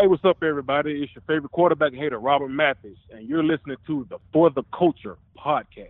Hey, what's up, everybody? It's your favorite quarterback hater, Robert Mathis, and you're listening to the For the Culture podcast.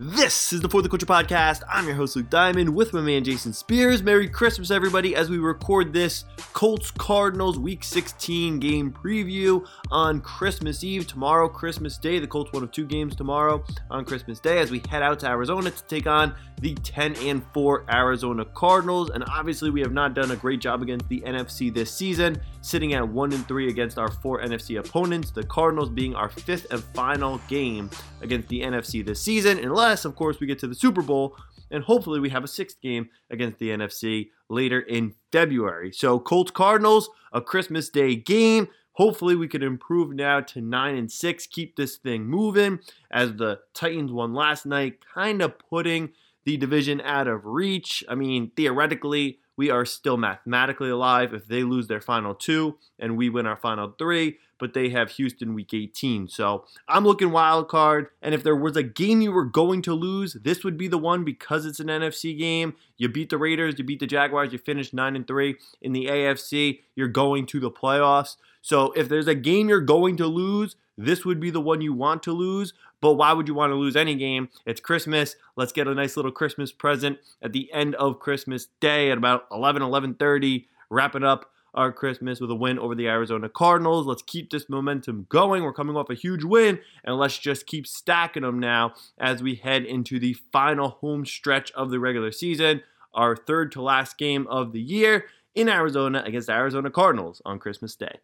This is the For the Culture podcast. I'm your host, Luke Diamond, with my man Jason Spears. Merry Christmas, everybody, as we record this Colts Cardinals Week 16 game preview on Christmas Eve. Tomorrow, Christmas Day. The Colts one of two games tomorrow on Christmas Day as we head out to Arizona to take on the 10 and 4 Arizona Cardinals. And obviously, we have not done a great job against the NFC this season, sitting at 1 and 3 against our four NFC opponents, the Cardinals being our fifth and final game against the NFC this season, unless, of course, we get to the Super Bowl. And hopefully, we have a sixth game against the NFC later in February. So, Colts Cardinals, a Christmas Day game. Hopefully, we can improve now to 9 and 6, keep this thing moving as the Titans won last night, kind of putting the division out of reach. I mean, theoretically, we are still mathematically alive if they lose their final two and we win our final three, but they have Houston week 18. So I'm looking wild card. And if there was a game you were going to lose, this would be the one because it's an NFC game. You beat the Raiders, you beat the Jaguars, you finished 9 and 3 in the AFC, you're going to the playoffs. So if there's a game you're going to lose, this would be the one you want to lose. But why would you want to lose any game? It's Christmas. Let's get a nice little Christmas present at the end of Christmas Day at about 11, 11.30, wrapping up our Christmas with a win over the Arizona Cardinals. Let's keep this momentum going. We're coming off a huge win, and let's just keep stacking them now as we head into the final home stretch of the regular season, our third to last game of the year in Arizona against the Arizona Cardinals on Christmas Day.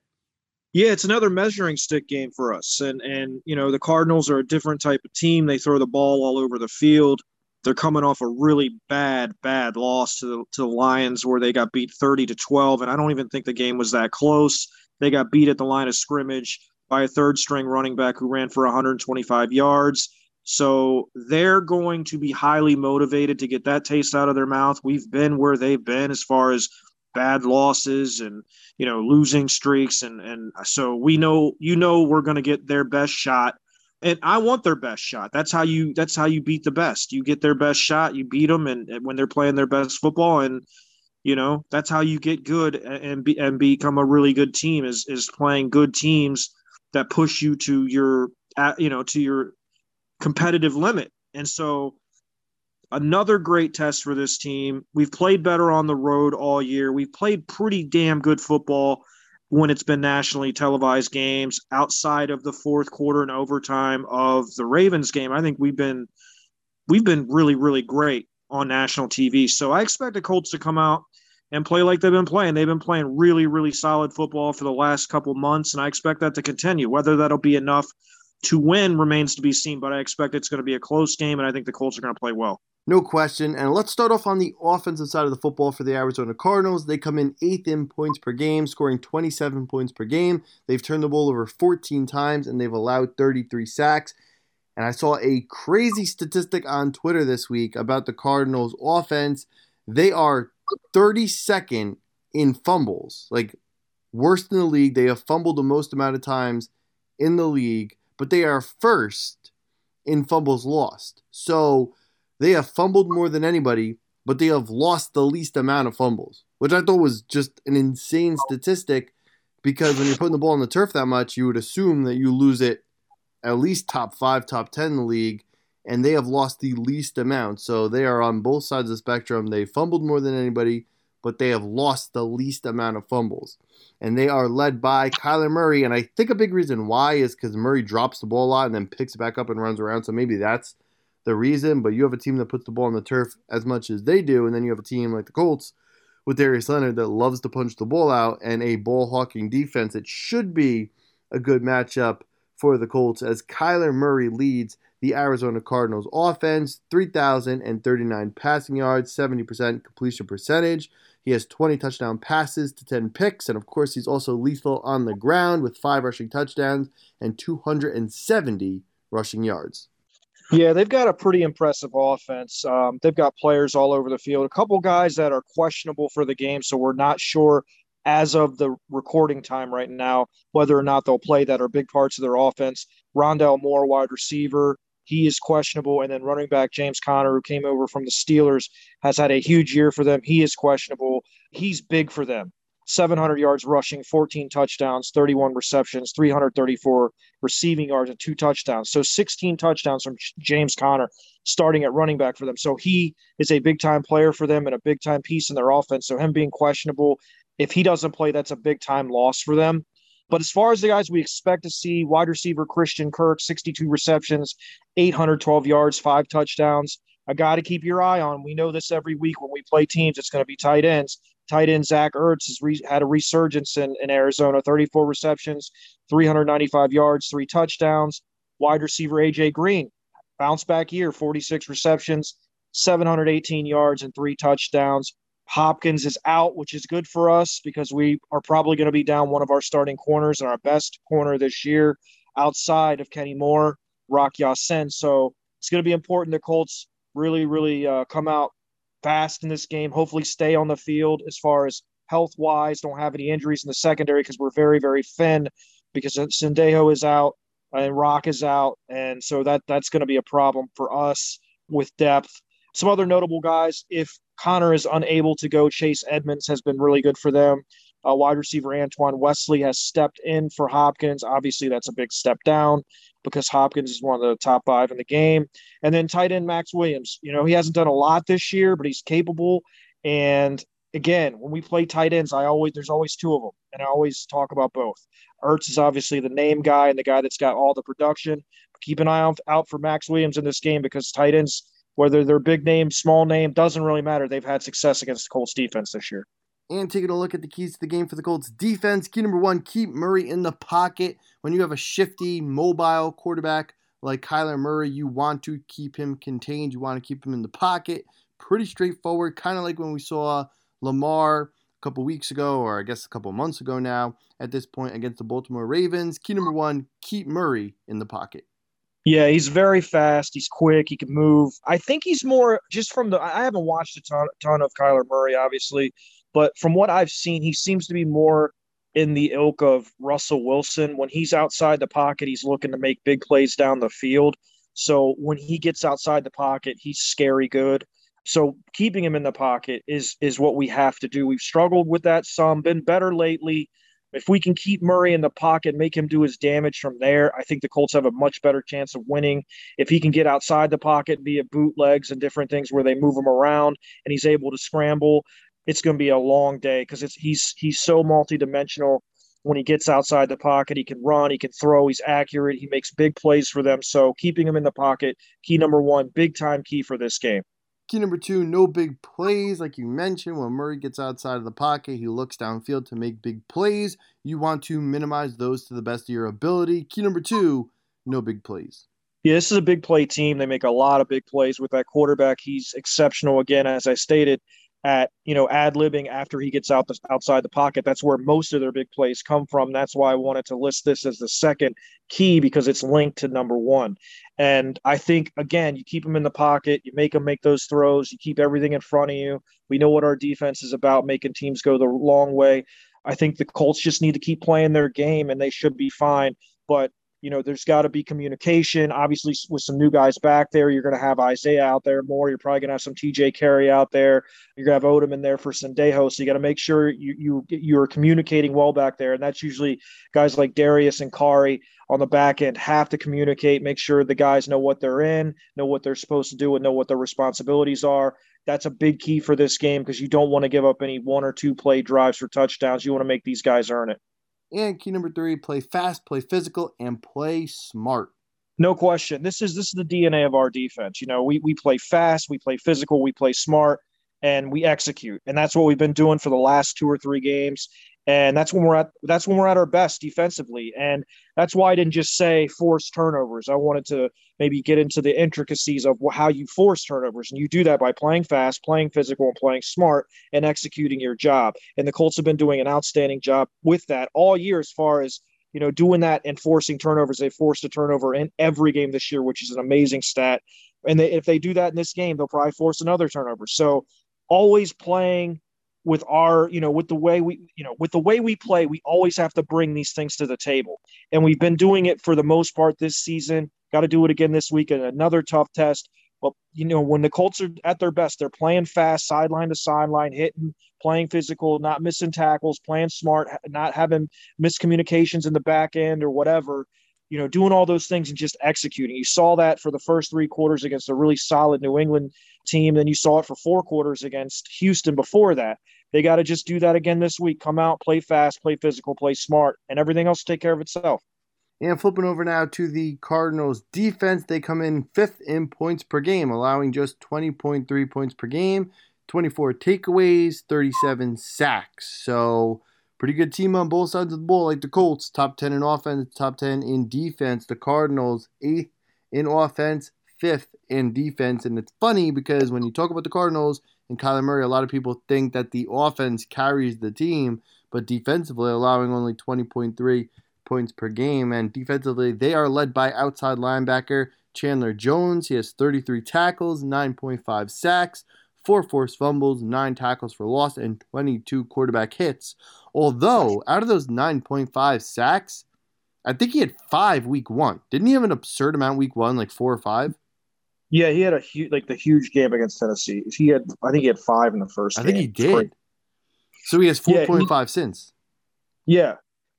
Yeah, it's another measuring stick game for us. And and you know, the Cardinals are a different type of team. They throw the ball all over the field. They're coming off a really bad, bad loss to the, to the Lions where they got beat 30 to 12. And I don't even think the game was that close. They got beat at the line of scrimmage by a third string running back who ran for 125 yards. So they're going to be highly motivated to get that taste out of their mouth. We've been where they've been as far as bad losses and you know losing streaks and and so we know you know we're going to get their best shot and I want their best shot. That's how you that's how you beat the best. You get their best shot, you beat them and, and when they're playing their best football and you know, that's how you get good and be, and become a really good team is is playing good teams that push you to your you know, to your competitive limit. And so another great test for this team. We've played better on the road all year. We've played pretty damn good football when it's been nationally televised games outside of the fourth quarter and overtime of the Ravens game. I think we've been we've been really really great on national TV. So I expect the Colts to come out and play like they've been playing. They've been playing really really solid football for the last couple months and I expect that to continue. Whether that'll be enough to win remains to be seen, but I expect it's going to be a close game and I think the Colts are going to play well. No question. And let's start off on the offensive side of the football for the Arizona Cardinals. They come in eighth in points per game, scoring 27 points per game. They've turned the ball over 14 times and they've allowed 33 sacks. And I saw a crazy statistic on Twitter this week about the Cardinals offense. They are 32nd in fumbles, like worst in the league. They have fumbled the most amount of times in the league, but they are first in fumbles lost. So, they have fumbled more than anybody, but they have lost the least amount of fumbles, which I thought was just an insane statistic because when you're putting the ball on the turf that much, you would assume that you lose it at least top five, top 10 in the league, and they have lost the least amount. So they are on both sides of the spectrum. They fumbled more than anybody, but they have lost the least amount of fumbles. And they are led by Kyler Murray. And I think a big reason why is because Murray drops the ball a lot and then picks it back up and runs around. So maybe that's the reason, but you have a team that puts the ball on the turf as much as they do, and then you have a team like the Colts with Darius Leonard that loves to punch the ball out and a ball hawking defense. It should be a good matchup for the Colts as Kyler Murray leads the Arizona Cardinals offense, 3,039 passing yards, 70% completion percentage. He has 20 touchdown passes to 10 picks, and of course, he's also lethal on the ground with five rushing touchdowns and 270 rushing yards. Yeah, they've got a pretty impressive offense. Um, they've got players all over the field. A couple guys that are questionable for the game, so we're not sure as of the recording time right now whether or not they'll play that are big parts of their offense. Rondale Moore, wide receiver, he is questionable, and then running back James Conner, who came over from the Steelers, has had a huge year for them. He is questionable. He's big for them. 700 yards rushing, 14 touchdowns, 31 receptions, 334 receiving yards, and two touchdowns. So 16 touchdowns from James Conner starting at running back for them. So he is a big time player for them and a big time piece in their offense. So him being questionable, if he doesn't play, that's a big time loss for them. But as far as the guys we expect to see, wide receiver Christian Kirk, 62 receptions, 812 yards, five touchdowns. A guy to keep your eye on. We know this every week when we play teams, it's going to be tight ends. Tight end Zach Ertz has re- had a resurgence in, in Arizona 34 receptions, 395 yards, three touchdowns. Wide receiver AJ Green, bounce back year, 46 receptions, 718 yards, and three touchdowns. Hopkins is out, which is good for us because we are probably going to be down one of our starting corners and our best corner this year outside of Kenny Moore, Rock Ya-Sin. So it's going to be important the Colts really, really uh, come out fast in this game. Hopefully, stay on the field as far as health wise. Don't have any injuries in the secondary because we're very, very thin because Sendejo is out and Rock is out, and so that that's going to be a problem for us with depth. Some other notable guys, if Conner is unable to go, Chase Edmonds has been really good for them. Uh, wide receiver Antoine Wesley has stepped in for Hopkins. Obviously, that's a big step down because Hopkins is one of the top five in the game. And then tight end Maxx Williams. You know, he hasn't done a lot this year, but he's capable. And again, when we play tight ends, I always there's always two of them, and I always talk about both. Ertz is obviously the name guy and the guy that's got all the production. Keep an eye out, out for Maxx Williams in this game because tight ends whether they're big name, small name, doesn't really matter. They've had success against the Colts defense this year. And taking a look at the keys to the game for the Colts defense. Key number one, keep Murray in the pocket. When you have a shifty, mobile quarterback like Kyler Murray, you want to keep him contained. You want to keep him in the pocket. Pretty straightforward, kind of like when we saw Lamar a couple weeks ago, or I guess a couple months ago now, at this point against the Baltimore Ravens. Key number one, keep Murray in the pocket. Yeah, he's very fast. He's quick. He can move. I think he's more just from the. I haven't watched a ton, ton of Kyler Murray, obviously, but from what I've seen, he seems to be more in the ilk of Russell Wilson. When he's outside the pocket, he's looking to make big plays down the field. So when he gets outside the pocket, he's scary good. So keeping him in the pocket is is what we have to do. We've struggled with that some, been better lately. If we can keep Murray in the pocket, make him do his damage from there, I think the Colts have a much better chance of winning. If he can get outside the pocket via bootlegs and different things where they move him around and he's able to scramble, it's going to be a long day because it's he's he's so multidimensional. When he gets outside the pocket, he can run, he can throw, he's accurate, he makes big plays for them. So keeping him in the pocket, key number one, big time key for this game. Key number two, no big plays. Like you mentioned, when Murray gets outside of the pocket, he looks downfield to make big plays. You want to minimize those to the best of your ability. Key number two, no big plays. Yeah, this is a big play team. They make a lot of big plays with that quarterback. He's exceptional again, as I stated at you know ad libbing after he gets out the, outside the pocket. That's where most of their big plays come from. That's why I wanted to list this as the second key because it's linked to number one. And I think again, you keep him in the pocket, you make him make those throws, you keep everything in front of you. We know what our defense is about, making teams go the long way. I think the Colts just need to keep playing their game, and they should be fine. But you know, there's got to be communication. Obviously, with some new guys back there, you're going to have Isaiah out there more. You're probably going to have some TJ Carrie out there. You're going to have Odum in there for Sendejo. So you got to make sure you you you're communicating well back there, and that's usually guys like Darius and Khari on the back end have to communicate, make sure the guys know what they're in, know what they're supposed to do, and know what their responsibilities are. That's a big key for this game because you don't want to give up any one or two play drives for touchdowns. You want to make these guys earn it. And key number three, play fast, play physical, and play smart. No question. This is this is the DNA of our defense. You know, we we play fast, we play physical, we play smart, and we execute. And that's what we've been doing for the last two or three games and that's when we're at that's when we're at our best defensively. And that's why i didn't just say force turnovers. I wanted to maybe get into the intricacies of how you force turnovers. And you do that by playing fast playing physical and playing smart and executing your job. And the colts have been doing an outstanding job with that all year as far as you know doing that and forcing turnovers. They forced a turnover in every game this year which is an amazing stat. And they, if they do that in this game they'll probably force another turnover. So always playing with our you know with the way we you know with the way we play we always have to bring these things to the table and we've been doing it for the most part this season got to do it again this week and another tough test but you know, when the Colts are at their best, they're playing fast, sideline to sideline, hitting, playing physical, not missing tackles, playing smart, not having miscommunications in the back end or whatever. You know, doing all those things and just executing. You saw that for the first three quarters against a really solid New England team. Then you saw it for four quarters against Houston before that. They got to just do that again this week. Come out, play fast, play physical, play smart, and everything else take care of itself. And flipping over now to the Cardinals defense, they come in fifth in points per game, allowing just 20.3 points per game, 24 takeaways, 37 sacks. So, pretty good team on both sides of the ball, like the Colts, top 10 in offense, top 10 in defense. The Cardinals, eighth in offense, fifth in defense. And it's funny because when you talk about the Cardinals, and Kyler Murray, a lot of people think that the offense carries the team, but defensively allowing only 20.3 points per game. And defensively, they are led by outside linebacker Chandler Jones. He has 33 tackles, 9.5 sacks, 4 forced fumbles, 9 tackles for loss, and 22 quarterback hits. Although, out of those 9.5 sacks, I think he had five week one. Didn't he have an absurd amount week one, like four or five? Yeah, he had a huge, like the huge game against Tennessee. He had, I think he had five in the first. I think he did. So he has four point yeah, five since. Yeah,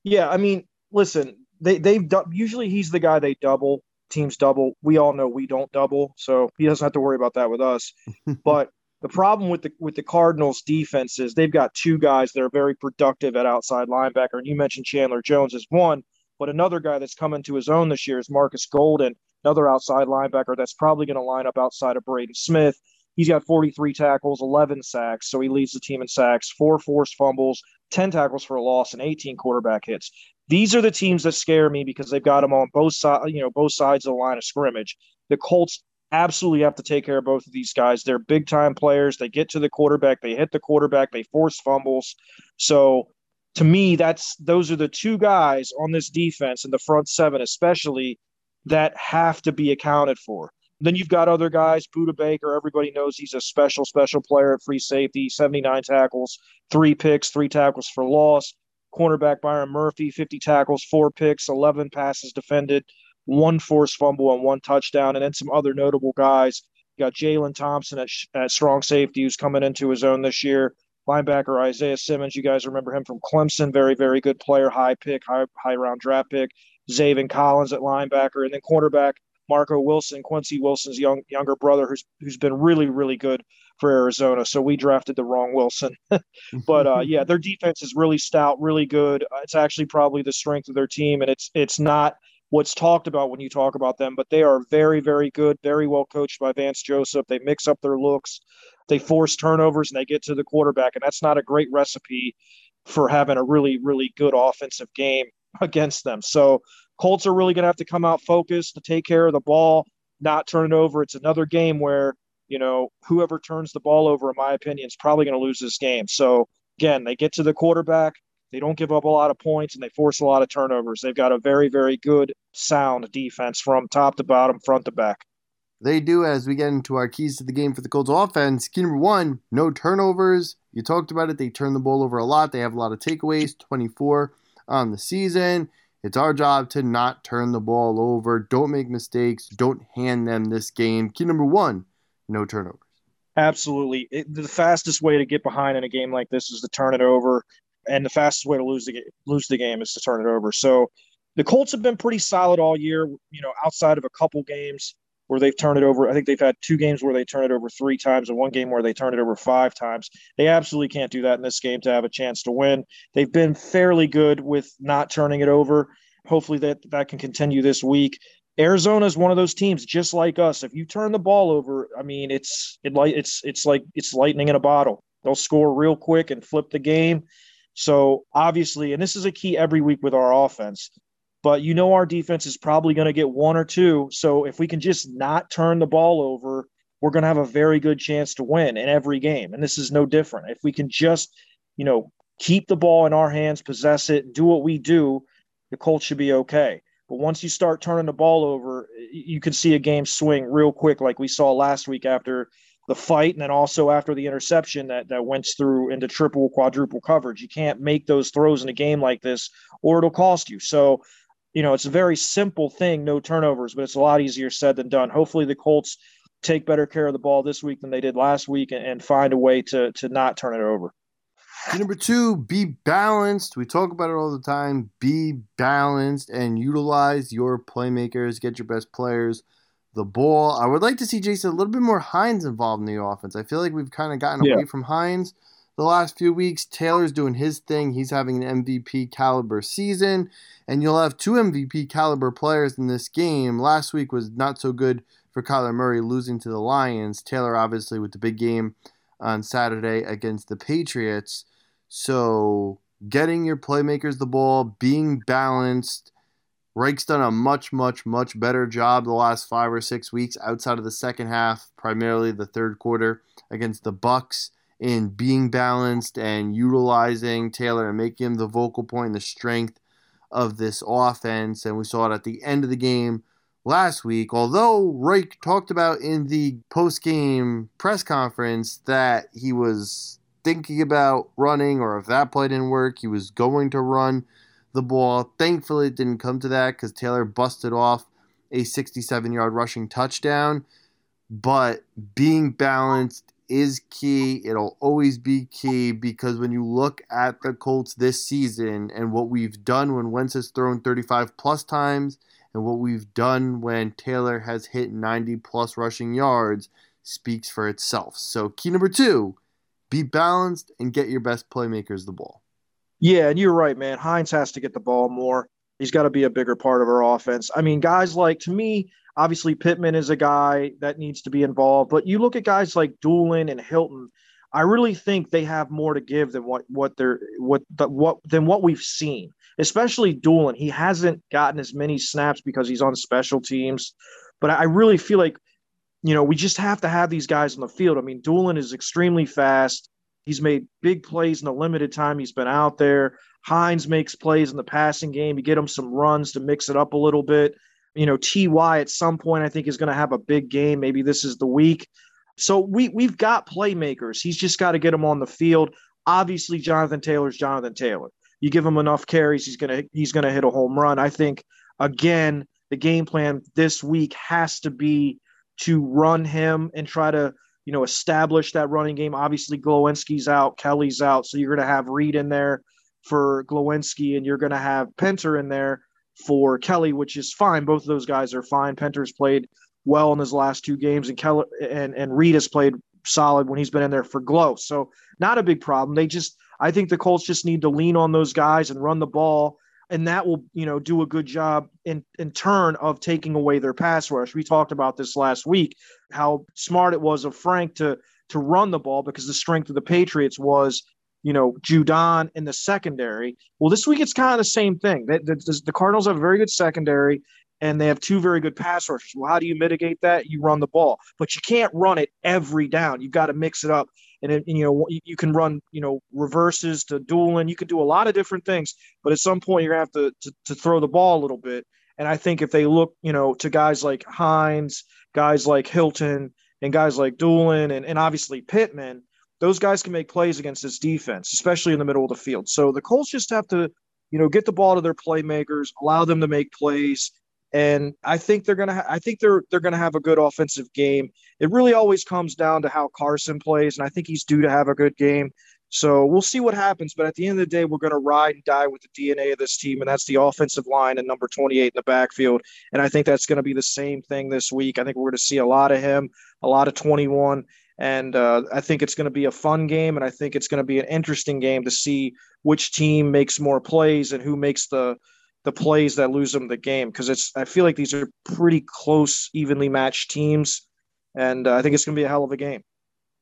yeah. I mean, listen, they they've usually he's the guy they double. Teams double. We all know we don't double, so he doesn't have to worry about that with us. but the problem with the with the Cardinals defense is they've got two guys that are very productive at outside linebacker, and you mentioned Chandler Jones as one, but another guy that's coming to his own this year is Markus Golden, another outside linebacker that's probably going to line up outside of Braden Smith. He's got 43 tackles, 11 sacks, so he leads the team in sacks, four forced fumbles, 10 tackles for a loss, and 18 quarterback hits. These are the teams that scare me because they've got them on both sides, you know, both sides of the line of scrimmage. The Colts absolutely have to take care of both of these guys. They're big time players. They get to the quarterback, they hit the quarterback, they force fumbles. So to me, that's those are the two guys on this defense in the front seven, especially that have to be accounted for. Then you've got other guys, Budda Baker. Everybody knows he's a special, special player at free safety. 79 tackles, three picks, three tackles for loss. Cornerback Byron Murphy, 50 tackles, four picks, 11 passes defended, one forced fumble, and one touchdown. And then some other notable guys. You got Jalen Thompson at, at strong safety, who's coming into his own this year. Linebacker Isaiah Simmons, you guys remember him from Clemson, very, very good player, high pick, high, high round draft pick. Zaven Collins at linebacker, and then cornerback Marco Wilson, Quincy Wilson's young younger brother, who's who's been really really good for Arizona. So we drafted the wrong Wilson, but uh, yeah, their defense is really stout, really good. Uh, it's actually probably the strength of their team, and it's it's not what's talked about when you talk about them, but they are very very good, very well coached by Vance Joseph. They mix up their looks, they force turnovers, and they get to the quarterback, and that's not a great recipe for having a really really good offensive game against them. So Colts are really going to have to come out focused to take care of the ball, not turn it over. It's another game where, you know, whoever turns the ball over, in my opinion, is probably going to lose this game. So again, they get to the quarterback. They don't give up a lot of points and they force a lot of turnovers. They've got a very, very good, sound defense from top to bottom, front to back. They do as we get into our keys to the game for the Colts offense. Key number one, no turnovers. You talked about it. They turn the ball over a lot. They have a lot of takeaways, 24 on the season. It's our job to not turn the ball over. Don't make mistakes. Don't hand them this game. Key number one no turnovers. Absolutely. It, the fastest way to get behind in a game like this is to turn it over. And the fastest way to lose the, lose the game is to turn it over. So the Colts have been pretty solid all year, you know, outside of a couple games where they've turned it over. I think they've had two games where they turn it over three times and one game where they turn it over five times. They absolutely can't do that in this game to have a chance to win. They've been fairly good with not turning it over. Hopefully that that can continue this week. Arizona is one of those teams just like us. If you turn the ball over, I mean, it's it like it's it's like it's lightning in a bottle. They'll score real quick and flip the game. So obviously, and this is a key every week with our offense but you know our defense is probably going to get one or two. So if we can just not turn the ball over, we're going to have a very good chance to win in every game. And this is no different. If we can just, you know, keep the ball in our hands, possess it, do what we do, the Colts should be okay. But once you start turning the ball over, you can see a game swing real quick, like we saw last week after the fight, and then also after the interception that that went through into triple, quadruple coverage. You can't make those throws in a game like this, or it'll cost you. So you know, it's a very simple thing, no turnovers, but it's a lot easier said than done. Hopefully, the Colts take better care of the ball this week than they did last week and, and find a way to to not turn it over. Number two, be balanced. We talk about it all the time. Be balanced and utilize your playmakers. Get your best players the ball. I would like to see Jason a little bit more Hines involved in the offense. I feel like we've kind of gotten yeah. away from Hines the last few weeks. Taylor's doing his thing. He's having an MVP caliber season, and you'll have two MVP caliber players in this game. Last week was not so good for Kyler Murray losing to the Lions. Taylor, obviously, with the big game on Saturday against the Patriots. So, getting your playmakers the ball, being balanced, Reich's done a much, much, much better job the last five or six weeks outside of the second half, primarily the third quarter against the Bucs, in being balanced and utilizing Taylor and making him the vocal point and the strength of this offense. And we saw it at the end of the game last week. Although Reich talked about in the post game press conference that he was thinking about running, or if that play didn't work, he was going to run the ball. Thankfully, it didn't come to that because Taylor busted off a 67 yard rushing touchdown. But being balanced is key. It'll always be key because when you look at the Colts this season and what we've done when Wentz has thrown 35 plus times and what we've done when Taylor has hit 90 plus rushing yards speaks for itself. So, key number two be balanced and get your best playmakers the ball. Yeah, and you're right, man. Hines has to get the ball more. He's got to be a bigger part of our offense. I mean, guys like to me, obviously Pittman is a guy that needs to be involved, but you look at guys like Dulin and Hilton. I really think they have more to give than what what they're what the, what than what we've seen. Especially Dulin, he hasn't gotten as many snaps because he's on special teams, but I really feel like you know we just have to have these guys on the field. I mean, Dulin is extremely fast. He's made big plays in the limited time he's been out there. Hines makes plays in the passing game. You get him some runs to mix it up a little bit. You know, Ty at some point I think is going to have a big game. Maybe this is the week. So we we've got playmakers. He's just got to get them on the field. Obviously, Jonathan Taylor's Jonathan Taylor. You give him enough carries, he's gonna he's gonna hit a home run. I think again, the game plan this week has to be to run him and try to you know, establish that running game. Obviously, Glowinski's out, Kelly's out, so you're going to have Reed in there for Glowinski, and you're going to have Pinter in there for Kelly, which is fine. Both of those guys are fine. Pinter's played well in his last two games, and Kelly and and Reed has played solid when he's been in there for Glow. So not a big problem. They just, I think the Colts just need to lean on those guys and run the ball and that will you know do a good job in in turn of taking away their pass rush. We talked about this last week how smart it was of Frank to to run the ball because the strength of the Patriots was you know Judon in the secondary. Well, this week it's kind of the same thing. The, the, the Cardinals have a very good secondary. And they have two very good pass rushers. Well, how do you mitigate that? You run the ball, but you can't run it every down. You've got to mix it up and it, you know you can run you know reverses to Dulin. You can do a lot of different things, but at some point you're gonna have to, to to throw the ball a little bit. And I think if they look, you know, to guys like Hines, guys like Hilton, and guys like Dulin, and, and obviously Pittman, those guys can make plays against this defense, especially in the middle of the field. So the Colts just have to, you know, get the ball to their playmakers, allow them to make plays, and I think they're gonna. Ha- I think they're they're gonna have a good offensive game. It really always comes down to how Carson plays, and I think he's due to have a good game. So we'll see what happens. But at the end of the day, we're going to ride and die with the DNA of this team, and that's the offensive line and number 28 in the backfield. And I think that's going to be the same thing this week. I think we're going to see a lot of him, a lot of 21. And uh, I think it's going to be a fun game, and I think it's going to be an interesting game to see which team makes more plays and who makes the the plays that lose them the game because it's I feel like these are pretty close, evenly matched teams, and uh, I think it's going to be a hell of a game.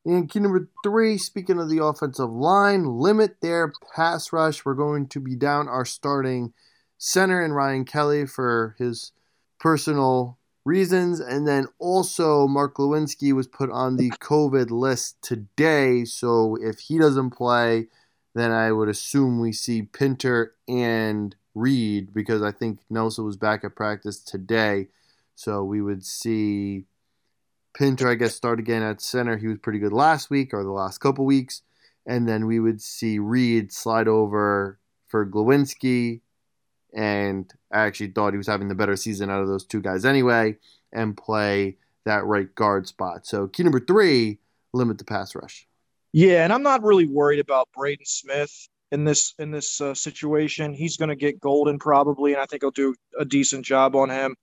And key number three, speaking of the offensive line, limit their pass rush. We're going to be down our starting center and Ryan Kelly for his personal reasons. And then also, Mark Glowinski was put on the COVID list today. So if he doesn't play, then I would assume we see Pinter and Reed because I think Nelson was back at practice today. So we would see Pinter, I guess, start again at center. He was pretty good last week or the last couple weeks. And then we would see Reed slide over for Glowinski. And I actually thought he was having the better season out of those two guys anyway, and play that right guard spot. So key number three, limit the pass rush. Yeah, and I'm not really worried about Braden Smith in this in this uh, situation. He's going to get Golden probably, and I think he'll do a decent job on him.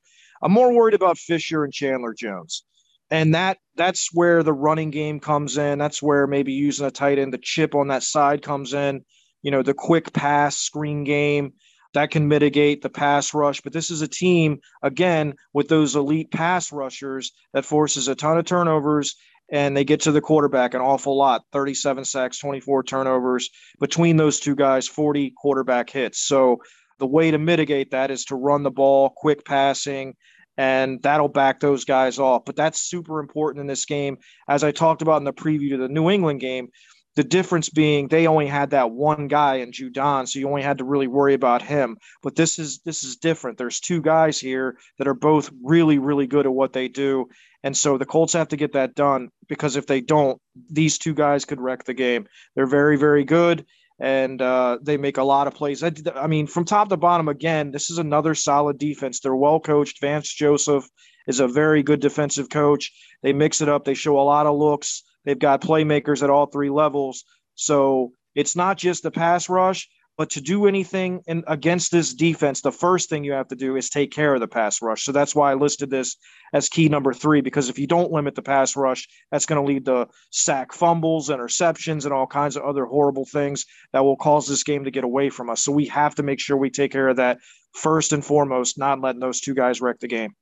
I'm more worried about Fisher and Chandler Jones, and that that's where the running game comes in. That's where maybe using a tight end, the chip on that side comes in. You know, the quick pass screen game that can mitigate the pass rush. But this is a team, again, with those elite pass rushers that forces a ton of turnovers and they get to the quarterback an awful lot 37 sacks, 24 turnovers. Between those two guys, 40 quarterback hits. So the way to mitigate that is to run the ball, quick passing, and that'll back those guys off. But that's super important in this game. As I talked about in the preview to the New England game, the difference being they only had that one guy in Judon, so you only had to really worry about him. But this is this is different. There's two guys here that are both really, really good at what they do. And so the Colts have to get that done because if they don't, these two guys could wreck the game. They're very, very good and uh, they make a lot of plays. I, I, mean, from top to bottom, again, this is another solid defense. They're well coached. Vance Joseph is a very good defensive coach. They mix it up. They show a lot of looks. They've got playmakers at all three levels. So it's not just the pass rush, but to do anything in, against this defense, the first thing you have to do is take care of the pass rush. So that's why I listed this as key number three, because if you don't limit the pass rush, that's going to lead to sack fumbles, interceptions, and all kinds of other horrible things that will cause this game to get away from us. So we have to make sure we take care of that first and foremost, not letting those two guys wreck the game.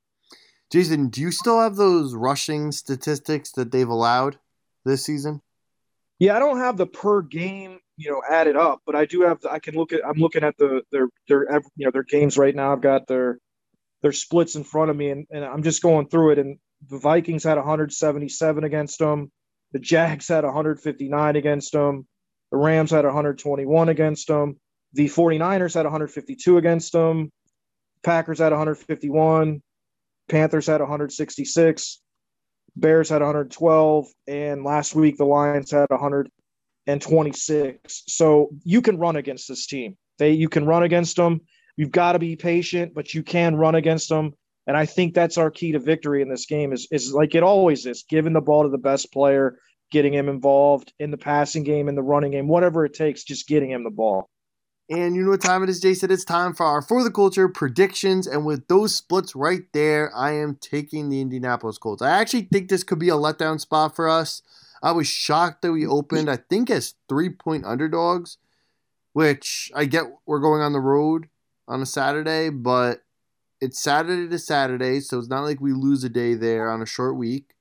Jason, do you still have those rushing statistics that they've allowed? This season? Yeah, I don't have the per game, you know, added up, but I do have. I can look at. I'm looking at the their their you know their games right now. I've got their their splits in front of me, and, and I'm just going through it. And the Vikings had 177 against them. The Jags had 159 against them. The Rams had 121 against them. The 49ers had 152 against them. Packers had 151. Panthers had 166. Bears had 112, and last week the Lions had 126. So you can run against this team. They you can run against them. You've got to be patient, but you can run against them. And I think that's our key to victory in this game is, is like it always is, giving the ball to the best player, getting him involved in the passing game, in the running game, whatever it takes, just getting him the ball. And you know what time it is, Jason? It's time for our For the Culture predictions. And with those splits right there, I am taking the Indianapolis Colts. I actually think this could be a letdown spot for us. I was shocked that we opened, I think, as three point underdogs, which I get we're going on the road on a Saturday, but it's Saturday to Saturday, so it's not like we lose a day there on a short week.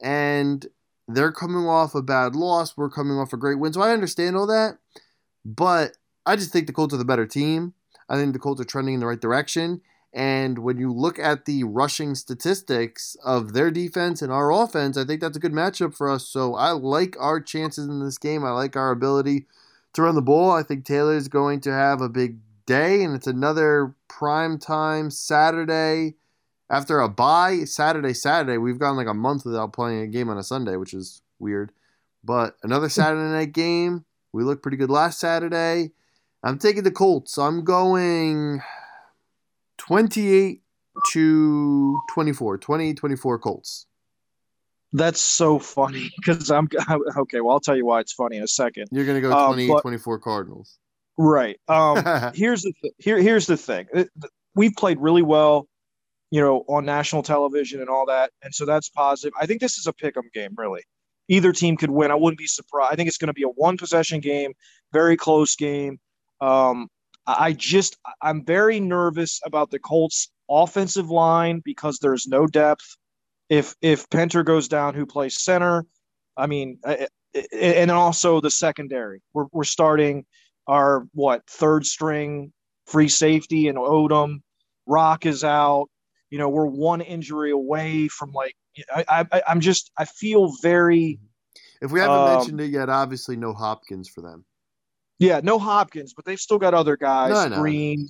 And they're coming off a bad loss. We're coming off a great win. So I understand all that. But I just think the Colts are the better team. I think the Colts are trending in the right direction. And when you look at the rushing statistics of their defense and our offense, I think that's a good matchup for us. So I like our chances in this game. I like our ability to run the ball. I think Taylor is going to have a big day, and it's another prime time Saturday after a bye. Saturday, Saturday. We've gone like a month without playing a game on a Sunday, which is weird. But another Saturday night game. We looked pretty good last Saturday. I'm taking the Colts. I'm going 28 to 24. 20 24 Colts. That's so funny because I'm okay. Well, I'll tell you why it's funny in a second. You're going to go 20 uh, but, 24 Cardinals. Right. Um, here's the th- here here's the thing. We've played really well, you know, on national television and all that, and so that's positive. I think this is a pick'em game, really. Either team could win. I wouldn't be surprised. I think it's going to be a one possession game, very close game. Um, I just I'm very nervous about the Colts offensive line because there's no depth. If if Pinter goes down, who plays center? I mean, and also the secondary. We're we're starting our what third string free safety and Odum. Rock is out. You know, we're one injury away from like I, I I'm just I feel very. If we haven't um, mentioned it yet, obviously no Hopkins for them. Yeah, no Hopkins, but they've still got other guys. No, Green.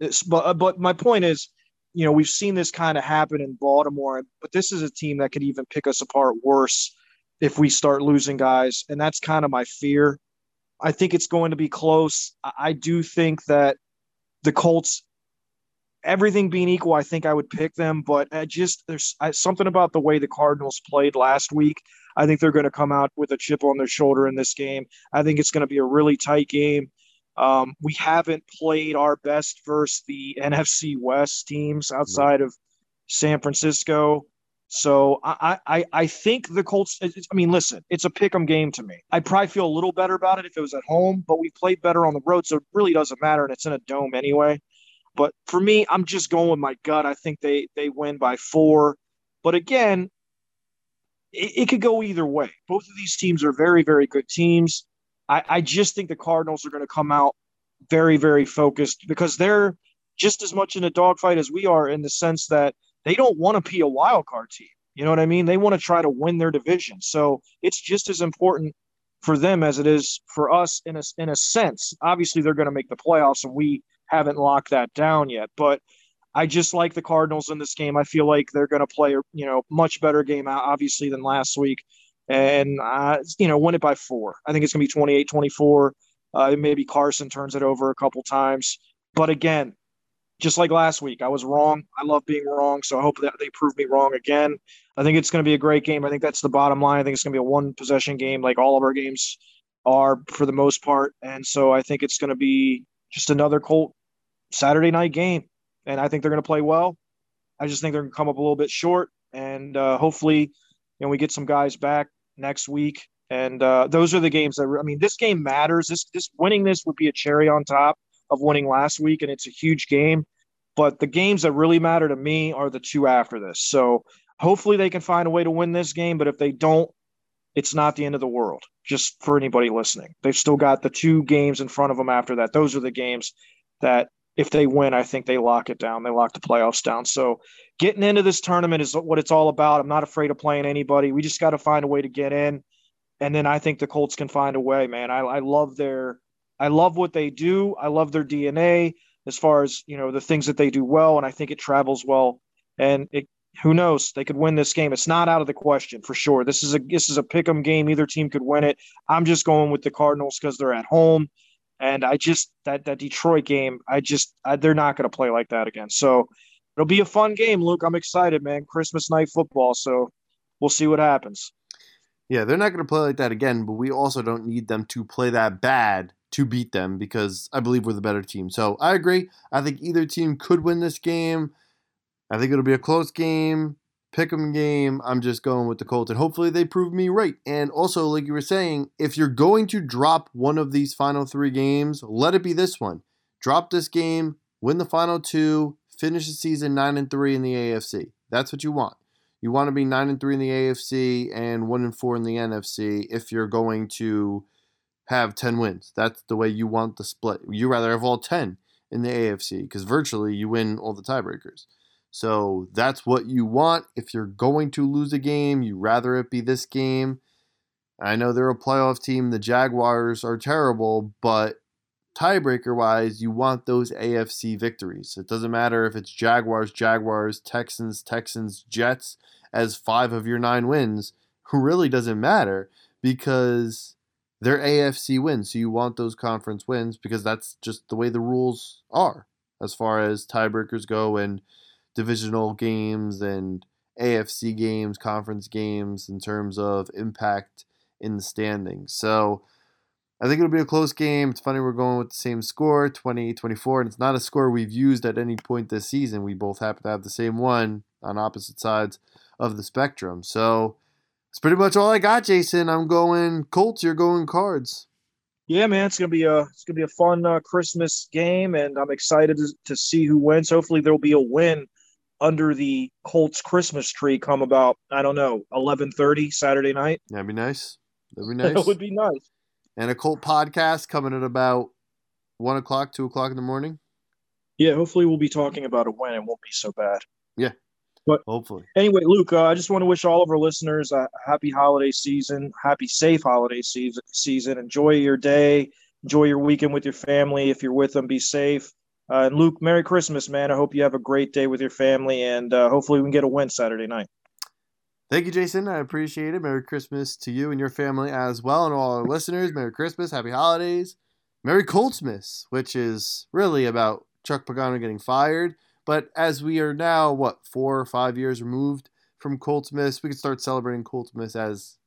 It's, but uh, but my point is, you know, we've seen this kind of happen in Baltimore, but this is a team that could even pick us apart worse if we start losing guys, and that's kind of my fear. I think it's going to be close. I do think that the Colts everything being equal, I think I would pick them. But I just there's I, something about the way the Cardinals played last week. I think they're going to come out with a chip on their shoulder in this game. I think it's going to be a really tight game. Um, we haven't played our best versus the NFC West teams outside of San Francisco. So I, I, I think the Colts. I mean, listen, it's a pick 'em game to me. I'd probably feel a little better about it if it was at home, but we played better on the road, so it really doesn't matter, and it's in a dome anyway. But for me, I'm just going with my gut. I think they they win by four. But again, it, it could go either way. Both of these teams are very very good teams. I, I just think the Cardinals are going to come out very very focused because they're just as much in a dogfight as we are in the sense that they don't want to be a wild card team. You know what I mean? They want to try to win their division. So it's just as important for them as it is for us in a in a sense. Obviously, they're going to make the playoffs, and we haven't locked that down yet. But I just like the Cardinals in this game. I feel like they're going to play, you know, much better game obviously, than last week. And, uh, you know, win it by four. I think it's going to be 28 24. Uh, maybe Carson turns it over a couple times. But again, just like last week. I was wrong. I love being wrong, so I hope that they prove me wrong again. I think it's going to be a great game. I think that's the bottom line. I think it's going to be a one possession game, like all of our games are for the most part. And so I think it's going to be just another Colt Saturday night game. And I think they're going to play well. I just think they're going to come up a little bit short. And uh, hopefully, you know, we get some guys back next week. And uh, those are the games that I mean, this game matters. This this winning this would be a cherry on top of winning last week, and it's a huge game. But the games that really matter to me are the two after this. So hopefully they can find a way to win this game. But if they don't, it's not the end of the world. Just for anybody listening, they've still got the two games in front of them after that. Those are the games that if they win, I think they lock it down. They lock the playoffs down. So getting into this tournament is what it's all about. I'm not afraid of playing anybody. We just got to find a way to get in. And then I think the Colts can find a way, man. I, I love their I love what they do. I love their DNA as far as you know the things that they do well, and I think it travels well. And it, who knows, they could win this game. It's not out of the question for sure. This is a this is a pick'em game. Either team could win it. I'm just going with the Cardinals because they're at home, and I just that that Detroit game. I just I, they're not going to play like that again. So it'll be a fun game, Luke. I'm excited, man. Christmas night football. So we'll see what happens. Yeah, they're not going to play like that again, but we also don't need them to play that bad to beat them because I believe we're the better team. So I agree. I think either team could win this game. I think it'll be a close game, pick 'em game. I'm just going with the Colts, and hopefully they prove me right. And also, like you were saying, if you're going to drop one of these final three games, let it be this one. Drop this game, win the final two, finish the season nine and three in the AFC. That's what you want. You want to be nine and three in the AFC and one and four in the NFC if you're going to have 10 wins. That's the way you want the split. You rather have all 10 in the AFC because virtually you win all the tiebreakers. So that's what you want. If you're going to lose a game, you rather it be this game. I know they're a playoff team. The Jaguars are terrible, but tiebreaker wise, you want those AFC victories. It doesn't matter if it's Jaguars, Jaguars, Texans, Texans, Jets as five of your nine wins. Who really doesn't matter because they're AFC wins. So you want those conference wins because that's just the way the rules are as far as tiebreakers go and divisional games and AFC games, conference games in terms of impact in the standings. So I think it'll be a close game. It's funny we're going with the same score, 20 24, and it's not a score we've used at any point this season. We both happen to have the same one on opposite sides of the spectrum. So that's pretty much all I got, Jason. I'm going Colts. You're going Cards. Yeah, man, it's gonna be a it's gonna be a fun uh, Christmas game, and I'm excited to, to see who wins. Hopefully, there'll be a win under the Colts Christmas tree come about I don't know 11:30 Saturday night. That'd be nice. That'd be nice. that would be nice. And a Colt podcast coming at about one o'clock, two o'clock in the morning. Yeah, hopefully we'll be talking about a win. It won't be so bad. Yeah, but hopefully, anyway, Luke, uh, I just want to wish all of our listeners a happy holiday season, happy safe holiday season. Season. Enjoy your day, enjoy your weekend with your family. If you're with them, be safe. Uh, and Luke, Merry Christmas, man. I hope you have a great day with your family, and uh, hopefully we can get a win Saturday night. Thank you, Jason. I appreciate it. Merry Christmas to you and your family as well, and all our listeners. Merry Christmas, Happy Holidays, Merry Coltsmas, which is really about Chuck Pagano getting fired But as we are now, what, four or five years removed from Coltsmas, we can start celebrating Coltsmas as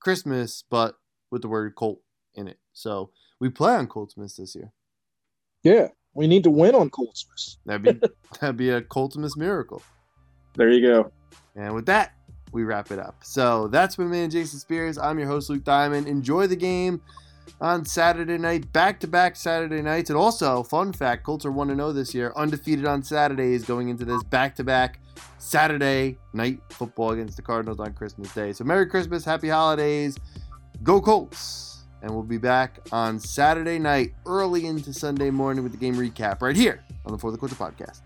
Christmas, but with the word Colt in it. So we play on Coltsmas this year. Yeah, we need to win on Coltsmas. That'd be that'd be a Coltsmas miracle. There you go. And with that, we wrap it up. So that's my man Jason Spears. I'm your host Luke Diamond. Enjoy the game on Saturday night, back to back Saturday nights. And also, fun fact Colts are 1 0 this year, undefeated on Saturdays going into this back to back Saturday night football against the Cardinals on Christmas Day. So, Merry Christmas, Happy Holidays, go Colts. And we'll be back on Saturday night, early into Sunday morning with the game recap right here on the the Culture podcast.